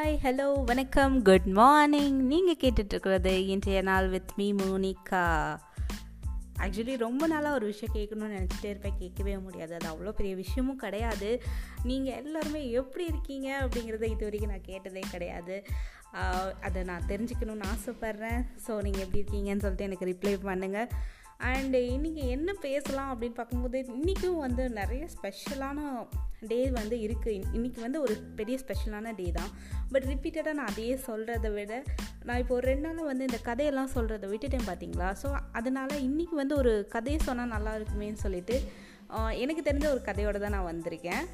Hi hello வணக்கம் good morning நீங்கள் கேட்டுட்ருக்கிறது இன்றைய நாள் வித் மீ மோனிகா. ஆக்சுவலி ரொம்ப நாளாக ஒரு விஷயம் கேட்கணும்னு நினச்சிட்டே இருப்பேன். கேட்கவே முடியாது. அது அவ்வளோ பெரிய விஷயமும் கிடையாது. நீங்கள் எல்லாருமே எப்படி இருக்கீங்க அப்படிங்கிறத இது வரைக்கும் நான் கேட்டதே கிடையாது. அதை நான் தெரிஞ்சுக்கணும்னு ஆசைப்பட்றேன். ஸோ நீங்கள் எப்படி இருக்கீங்கன்னு சொல்லிட்டு எனக்கு ரிப்ளை பண்ணுங்கள் அண்டு இன்றைக்கி என்ன பேசலாம் அப்படின்னு பார்க்கும்போது இன்றைக்கும் வந்து நிறைய ஸ்பெஷலான டே வந்து இருக்குது இன்றைக்கி வந்து ஒரு பெரிய ஸ்பெஷலான டே தான். பட் ரிப்பீட்டடாக நான் அதையே சொல்கிறத விட நான் இப்போ ஒரு ரெண்டு நாளாக வந்து இந்த கதையெல்லாம் சொல்கிறத விட்டுட்டேன் பார்த்தீங்களா ஸோ அதனால் இன்றைக்கி வந்து ஒரு கதையை சொன்னால் நல்லா இருக்குமேன்னு சொல்லிட்டு எனக்கு தெரிஞ்ச ஒரு கதையோட தான் நான் வந்திருக்கேன்.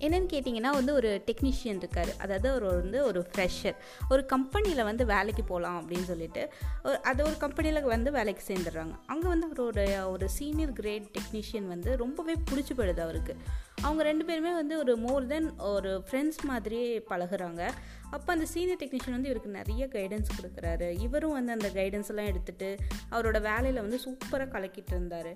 என்னென்னு கேட்டிங்கன்னா வந்து ஒரு டெக்னீஷியன் இருக்கார். அதாவது அவர் வந்து ஒரு ஃப்ரெஷர் ஒரு கம்பெனியில் வந்து வேலைக்கு போகலாம் அப்படின்னு சொல்லிட்டு ஒரு அது ஒரு கம்பெனியில் வந்து வேலைக்கு சேர்ந்துடுறாங்க. அங்கே வந்து அவருடைய ஒரு சீனியர் கிரேட் டெக்னீஷியன் வந்து ரொம்பவே பிடிச்சி போயிடுது அவருக்கு. அவங்க ரெண்டு பேருமே வந்து ஒரு மோர் தென் ஒரு ஃப்ரெண்ட்ஸ் மாதிரியே பழகுறாங்க. அப்போ அந்த சீனியர் டெக்னீஷியன் வந்து இவருக்கு நிறைய கைடன்ஸ் கொடுக்குறாரு. இவரும் வந்து அந்த கைடன்ஸ் எல்லாம் எடுத்துகிட்டு அவரோட வேலையில் வந்து சூப்பராக கலக்கிட்டு இருந்தார்.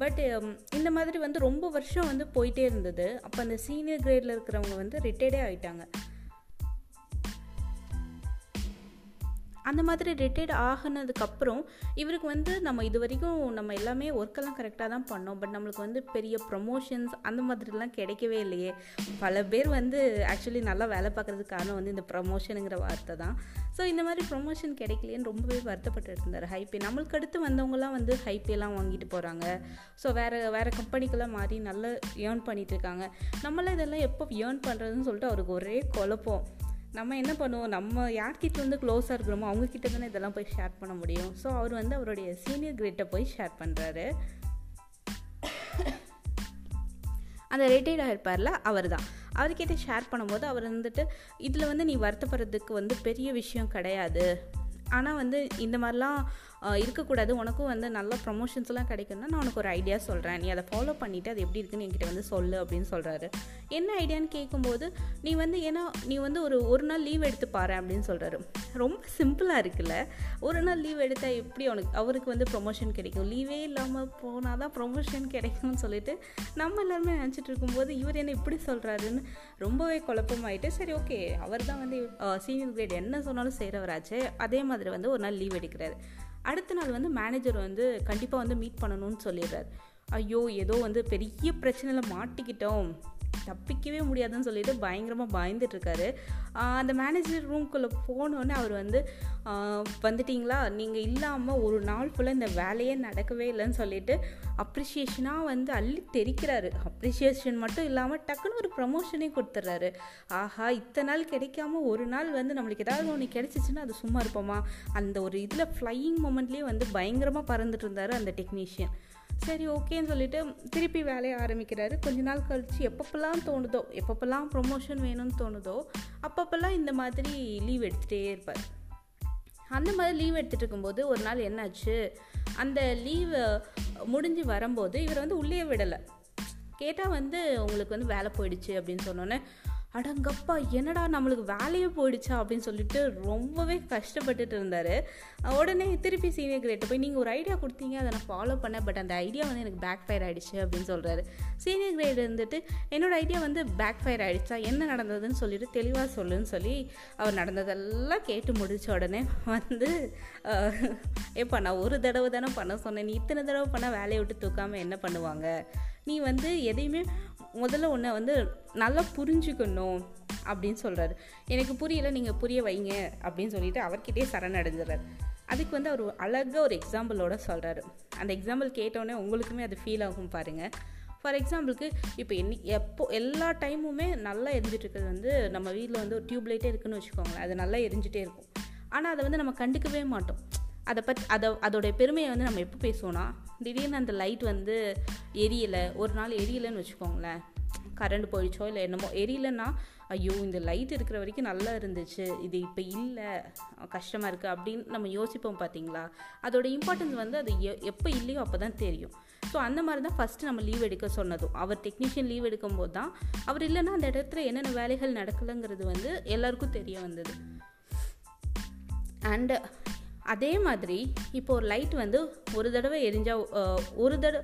பட் um, இந்த மாதிரி வந்து ரொம்ப வருஷம் வந்து போயிட்டே இருந்தது. அப்போ அந்த சீனியர் கிரேடில் இருக்கிறவங்க வந்து ரிட்டையர்டே ஆகிட்டாங்க அந்த மாதிரி ரிட்டையர்ட் ஆகினதுக்கப்புறம் இவருக்கு வந்து நம்ம இது வரைக்கும் நம்ம எல்லாமே ஒர்க்கெல்லாம் கரெக்டாக தான் பண்ணோம். பட் நம்மளுக்கு வந்து பெரிய ப்ரொமோஷன்ஸ் அந்த மாதிரிலாம் கிடைக்கவே இல்லையே. பல பேர் வந்து ஆக்சுவலி நல்லா வேலை பார்க்குறதுக்கு காரணம் வந்து இந்த ப்ரமோஷனுங்கிற வார்த்தை தான். ஸோ இந்த மாதிரி ப்ரொமோஷன் கிடைக்கலையேன்னு ரொம்பவே வருத்தப்பட்டு இருந்தார் ஹைப்பே நம்மளுக்கு அடுத்து வந்தவங்களாம் வந்து ஹைப்பேலாம் வாங்கிட்டு போகிறாங்க ஸோ வேறு வேறு கம்பெனிக்கெல்லாம் மாறி நல்லா ஏர்ன் பண்ணிகிட்ருக்காங்க இருக்காங்க. நம்மளாம் இதெல்லாம் எப்போ ஏர்ன் பண்ணுறதுன்னு சொல்லிட்டு அவருக்கு ஒரே குழப்பம். நம்ம என்ன பண்ணுவோம்? நம்ம யார்கிட்ட வந்து க்ளோஸாக இருக்கிறோமோ அவங்கக்கிட்ட தானே இதெல்லாம் போய் ஷேர் பண்ண முடியும். ஸோ அவர் வந்து அவருடைய சீனியர் கிரேட்டை போய் ஷேர் பண்ணுறாரு அந்த ரிட்டையர்ட் ஆகிருப்பார்ல அவர் தான் அவர்கிட்ட ஷேர் பண்ணும்போது அவர் வந்துட்டு இதில் வந்து நீ வருத்தப்படுறதுக்கு வந்து பெரிய விஷயம் கிடையாது. ஆனால் வந்து இந்த மாதிரிலாம் இருக்கக்கூடாது. உனக்கும் வந்து நல்ல ப்ரொமோஷன்ஸ்லாம் கிடைக்கும்னா நான் உனக்கு ஒரு ஐடியா சொல்கிறேன் நீ அதை ஃபாலோ பண்ணிவிட்டு அது எப்படி இருக்குன்னு என்கிட்ட வந்து சொல்லு அப்படின்னு சொல்கிறாரு என்ன ஐடியான்னு கேட்கும்போது நீ வந்து ஏன்னா நீ வந்து ஒரு ஒரு நாள் லீவ் எடுத்து பாரு அப்படின்னு சொல்கிறாரு ரொம்ப சிம்பிளாக இருக்குல்ல. ஒரு நாள் லீவ் எடுத்தால் எப்படி அவனுக்கு அவருக்கு வந்து ப்ரொமோஷன் கிடைக்கும்? லீவே இல்லாமல் போனால் தான் ப்ரொமோஷன் கிடைக்கும்னு சொல்லிட்டு நம்ம எல்லாருமே நினச்சிட்டு இருக்கும்போது இவர் என்ன இப்படி சொல்கிறாருன்னு ரொம்பவே குழப்பமாயிட்டு சரி ஓகே அவர் தான் வந்து சீனியர் கிரேட் என்ன சொன்னாலும் செய்கிறவராச்சு அதே மாதிரி வந்து ஒரு நாள் லீவ் எடுக்கிறாரு. அடுத்த நாள் வந்து மேனேஜர் வந்து கண்டிப்பாக வந்து மீட் பண்ணணும்னு சொல்லிடுறாரு. ஐயோ ஏதோ வந்து பெரிய பிரச்சனையில் மாட்டிக்கிட்டோம். தப்பிக்கவே முடியாதுன்னு சொல்லிட்டு பயங்கரமாக பயந்துட்டுருக்காரு. அந்த மேனேஜர் ரூம்குள்ளே போனோடனே அவர் வந்து வந்துட்டிங்களா? நீங்கள் இல்லாமல் ஒரு நாள் ஃபுல்லாக இந்த வேலையே நடக்கவே இல்லைன்னு சொல்லிட்டு அப்ரிஷியேஷனாக வந்து அள்ளி தெரிக்கிறாரு. அப்ரிஷியேஷன் மட்டும் இல்லாமல் டக்குன்னு ஒரு ப்ரமோஷனே கொடுத்துட்றாரு ஆஹா இத்தனை நாள் கிடைக்காம ஒரு நாள் வந்து நம்மளுக்கு ஏதாவது ஒன்று கிடைச்சிச்சுன்னா அது சும்மா இருப்போமா? அந்த ஒரு இதில் ஃப்ளையிங் மூமெண்ட்லேயே வந்து பயங்கரமாக பறந்துட்டு இருந்தார் அந்த டெக்னீஷியன் சரி ஓகேன்னு சொல்லிட்டு திருப்பி வேலையை ஆரம்பிக்கிறாரு. கொஞ்ச நாள் கழித்து எப்பப்பெல்லாம் தோணுதோ எப்பப்பெல்லாம் ப்ரொமோஷன் வேணும்னு தோணுதோ அப்பப்பெல்லாம் இந்த மாதிரி லீவ் எடுத்துகிட்டே இருப்பார். அந்த மாதிரி லீவ் எடுத்துகிட்டு இருக்கும்போது ஒரு நாள் என்னாச்சு? அந்த லீவ் முடிஞ்சு வரும்போது இவர் வந்து உள்ளே விடலை. கேட்டால் வந்து உங்களுக்கு வந்து வேலை போயிடுச்சு அப்படின்னு சொன்னோன்னே அடங்கப்பா என்னடா நம்மளுக்கு வேலையே போயிடுச்சா அப்படின்னு சொல்லிட்டு ரொம்பவே கஷ்டப்பட்டுட்டு இருந்தார். உடனே திருப்பி சீனியர் கிரேட்டை போய் நீங்கள் ஒரு ஐடியா கொடுத்தீங்க அதை நான் ஃபாலோ பண்ணேன் பட் அந்த ஐடியா வந்து எனக்கு பேக் ஃபயர் ஆகிடுச்சு அப்படின்னு சொல்கிறாரு சீனியர் கிரேட் இருந்துட்டு என்னோடய ஐடியா வந்து பேக் ஃபயர் ஆகிடுச்சா என்ன நடந்ததுன்னு சொல்லிட்டு தெளிவாக சொல்லுன்னு சொல்லி அவர் நடந்ததெல்லாம் கேட்டு முடிச்ச உடனே வந்து ஏப்பா நான் ஒரு தடவை தானே பண்ண சொன்னேன் நீ இத்தனை தடவை பண்ணால் வேலையை விட்டு தூக்காமல் என்ன பண்ணுவாங்க? நீ வந்து எதையுமே முதல்ல ஒன்று வந்து நல்லா புரிஞ்சுக்கணும் அப்படின்னு சொல்கிறாரு எனக்கு புரியல நீங்கள் புரிய வைங்க அப்படின்னு சொல்லிட்டு அவர்கிட்டயே சரணடைஞ்சிடறாரு. அதுக்கு வந்து அவர் அழகாக ஒரு எக்ஸாம்பிளோட சொல்கிறாரு அந்த எக்ஸாம்பிள் கேட்டோடனே உங்களுக்குமே அது ஃபீல் ஆகும் பாருங்கள் ஃபார் எக்ஸாம்பிளுக்கு இப்போ என்னி எப்போ எல்லா டைமுமே நல்லா எரிஞ்சிட்ருக்கிறது வந்து நம்ம வீட்டில் வந்து ஒரு டியூப் லைட்டே இருக்குன்னு வச்சுக்கோங்களேன். அது நல்லா எரிஞ்சிட்டே இருக்கும். ஆனால் அதை வந்து நம்ம கண்டுக்கவே மாட்டோம். அதை பற்றி அதை அதோடைய பெருமையை வந்து நம்ம எப்போ பேசுவோம்னா திடீர்னு அந்த லைட் வந்து எரியலை ஒரு நாள் எரியலைன்னு வச்சுக்கோங்களேன். கரண்ட் போயிடுச்சோ இல்லை என்னமோ எரியலைன்னா ஐயோ இந்த லைட் இருக்கிற வரைக்கும் நல்லா இருந்துச்சு இது இப்போ இல்லை கஷ்டமாக இருக்குது அப்படின்னு நம்ம யோசிப்போம் பார்த்தீங்களா அதோட இம்பார்ட்டன்ஸ் வந்து அது எ எப்போ இல்லையோ அப்போ தான் தெரியும். ஸோ அந்த மாதிரி தான் ஃபஸ்ட்டு நம்ம லீவ் எடுக்க சொன்னதும். அவர் டெக்னீஷியன் லீவ் எடுக்கும்போது தான் அவர் இல்லைன்னா அந்த இடத்துல என்னென்ன வேலைகள் நடக்கலைங்கிறது வந்து எல்லாருக்கும் தெரிய வந்தது. அண்டு அதே மாதிரி இப்போ ஒரு லைட் வந்து ஒரு தடவை எரிஞ்சா ஒரு தடவை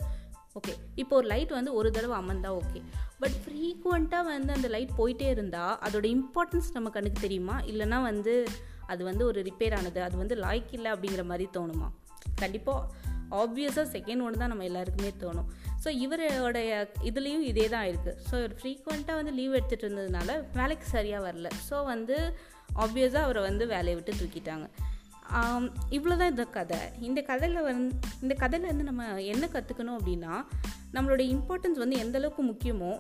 ஓகே இப்போ ஒரு லைட் வந்து ஒரு தடவை அமர்ந்தா ஓகே பட் ஃப்ரீக்குவெண்ட்டாக வந்து அந்த லைட் போயிட்டே இருந்தால் அதோட இம்பார்ட்டன்ஸ் நம்ம கண்ணுக்கு தெரியுமா? இல்லைனா வந்து அது வந்து ஒரு ரிப்பேர் ஆனது அது வந்து லாய்க்கு இல்லை அப்படிங்கிற மாதிரி தோணுமா? கண்டிப்பாக ஆப்வியஸாக செகண்ட் ஒன்று தான் நம்ம எல்லாருக்குமே தோணும். ஸோ இவரோடைய இதுலேயும் இதே தான் இருக்குது ஸோ இவர் ஃப்ரீக்வெண்ட்டாக வந்து லீவ் எடுத்துகிட்டு இருந்ததுனால வேலைக்கு சரியாக வரல. ஸோ வந்து ஆப்வியஸாக அவரை வந்து வேலையை விட்டு தூக்கிட்டாங்க. இவ்வளோ தான் இந்த கதை. இந்த கதையில் வந்து இந்த கதையிலேருந்து நம்ம என்ன கற்றுக்கணும் அப்படின்னா நம்மளுடைய இம்பார்ட்டன்ஸ் வந்து எந்த அளவுக்கு முக்கியமோ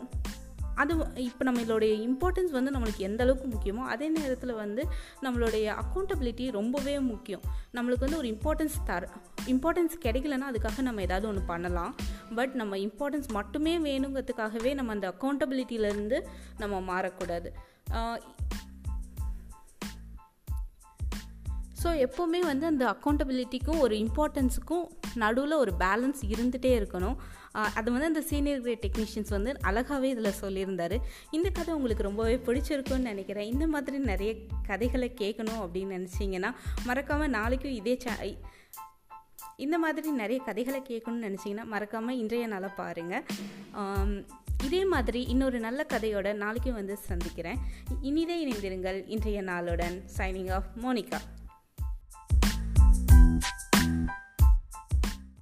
அது இப்போ நம்மளுடைய இம்பார்ட்டன்ஸ் வந்து நம்மளுக்கு எந்த அளவுக்கு முக்கியமோ அதே நேரத்தில் வந்து நம்மளுடைய அக்கௌண்டபிலிட்டி ரொம்பவே முக்கியம். நம்மளுக்கு வந்து ஒரு இம்பார்ட்டன்ஸ் தர இம்பார்ட்டன்ஸ் கிடைக்கலன்னா அதுக்காக நம்ம ஏதாவது ஒன்று பண்ணலாம். பட் நம்ம இம்பார்ட்டன்ஸ் மட்டுமே வேணுங்கிறதுக்காகவே நம்ம அந்த அக்கௌண்டபிலிட்டியிலேருந்து நம்ம மாறக்கூடாது. ஸோ எப்போவுமே வந்து அந்த அக்கௌண்டபிலிட்டிக்கும் ஒரு இம்பார்ட்டன்ஸுக்கும் நடுவில் ஒரு பேலன்ஸ் இருந்துகிட்டே இருக்கணும். அது வந்து அந்த சீனியர் கிரேட் டெக்னீஷியன்ஸ் வந்து அழகாகவே இதில் சொல்லியிருந்தார். இந்த கதை உங்களுக்கு ரொம்பவே பிடிச்சிருக்குன்னு நினைக்கிறேன். இந்த மாதிரி நிறைய கதைகளை கேட்கணும் அப்படின்னு நினச்சிங்கன்னா மறக்காமல் நாளைக்கும் இதே சே இந்த மாதிரி நிறைய கதைகளை கேட்கணும்னு நினச்சிங்கன்னா மறக்காமல் இன்றைய நாளை பாருங்கள் இதே மாதிரி இன்னொரு நல்ல கதையோட நாளைக்கும் வந்து சந்திக்கிறேன். இனிதே இணைந்திருங்கள் இன்றைய நாளுடன். Signing off Monica